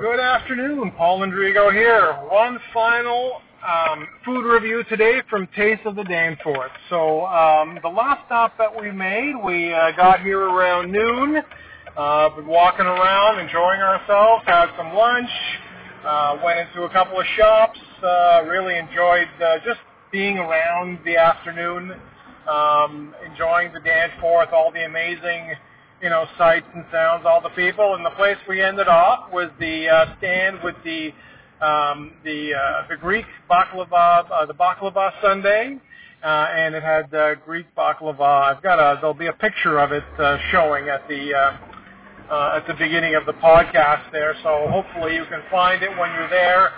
Good afternoon, Paul Andrigo here. One final um, food review today from Taste of the Danforth. So um, the last stop that we made, we uh, got here around noon. Uh, been walking around, enjoying ourselves, had some lunch, uh, went into a couple of shops, uh, really enjoyed uh, just being around the afternoon, um, enjoying the Danforth, all the amazing you know, sights and sounds, all the people. And the place we ended off was the uh, stand with the um, the uh, the Greek baklava, uh, the baklava sundae, uh, and it had uh, Greek baklava. I've got a there'll be a picture of it uh, showing at the uh, uh, at the beginning of the podcast there. So hopefully you can find it when you're there.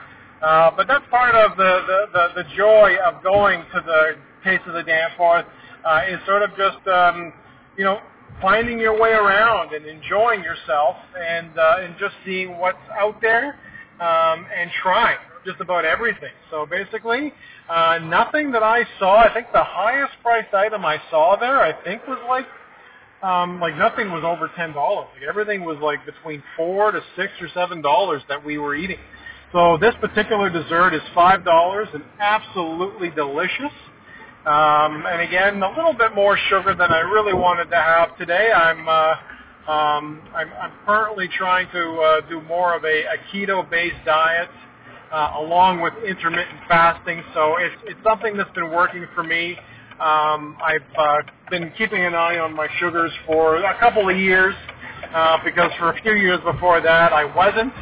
Uh, but that's part of the, the, the, the joy of going to the Taste of the Danforth uh, is sort of just um, you know finding your way around and enjoying yourself and uh, and just seeing what's out there um, and trying just about everything. So basically, uh, nothing that I saw. I think the highest priced item I saw there, I think, was like um, like nothing was over ten dollars. Like everything was like between four to six or seven dollars that we were eating. So this particular dessert is five dollars and absolutely delicious. Um, and again, a little bit more sugar than I really wanted to have today. I'm uh, um, I'm, I'm currently trying to uh, do more of a, a keto-based diet uh, along with intermittent fasting. So it's it's something that's been working for me. Um, I've uh, been keeping an eye on my sugars for a couple of years uh, because for a few years before that I wasn't,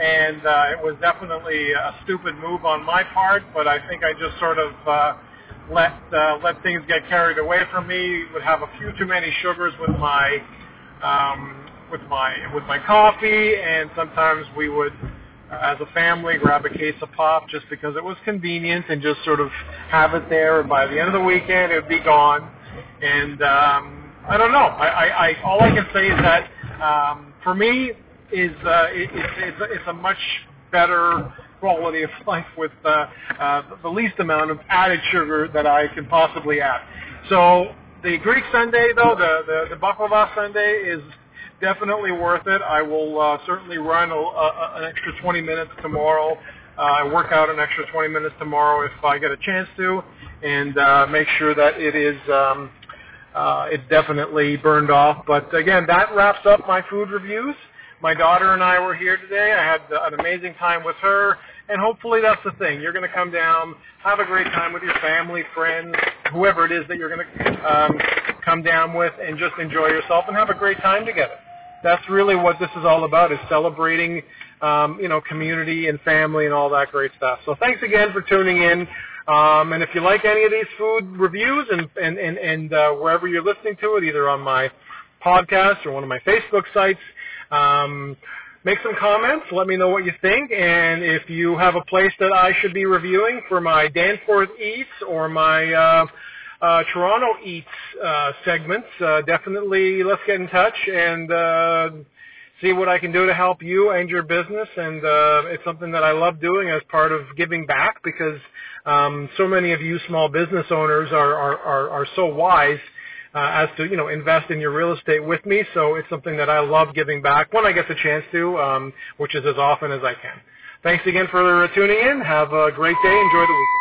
and uh, it was definitely a stupid move on my part. But I think I just sort of uh, let uh, let things get carried away from me. Would have a few too many sugars with my um, with my with my coffee, and sometimes we would, uh, as a family, grab a case of pop just because it was convenient, and just sort of have it there. And by the end of the weekend, it would be gone. And um, I don't know. I, I, I all I can say is that um, for me is uh, it, it's, it's it's a much better quality of life with uh, uh, the least amount of added sugar that I can possibly add. So the Greek sundae, though, the, the, the baklava sundae is definitely worth it. I will uh, certainly run a, a, an extra 20 minutes tomorrow. Uh, work out an extra 20 minutes tomorrow if I get a chance to, and uh, make sure that it is um, uh, it definitely burned off. But again, that wraps up my food reviews. My daughter and I were here today. I had an amazing time with her. And hopefully that's the thing. You're going to come down, have a great time with your family, friends, whoever it is that you're going to um, come down with, and just enjoy yourself and have a great time together. That's really what this is all about: is celebrating, um, you know, community and family and all that great stuff. So thanks again for tuning in. Um, and if you like any of these food reviews and and and, and uh, wherever you're listening to it, either on my podcast or one of my Facebook sites. Um, make some comments. Let me know what you think. And if you have a place that I should be reviewing for my Danforth Eats or my uh, uh, Toronto Eats uh, segments, uh, definitely let's get in touch and uh, see what I can do to help you and your business. And uh, it's something that I love doing as part of giving back because um, so many of you small business owners are, are, are, are so wise as to you know invest in your real estate with me. So it's something that I love giving back when I get the chance to, um, which is as often as I can. Thanks again for tuning in. Have a great day. Enjoy the week.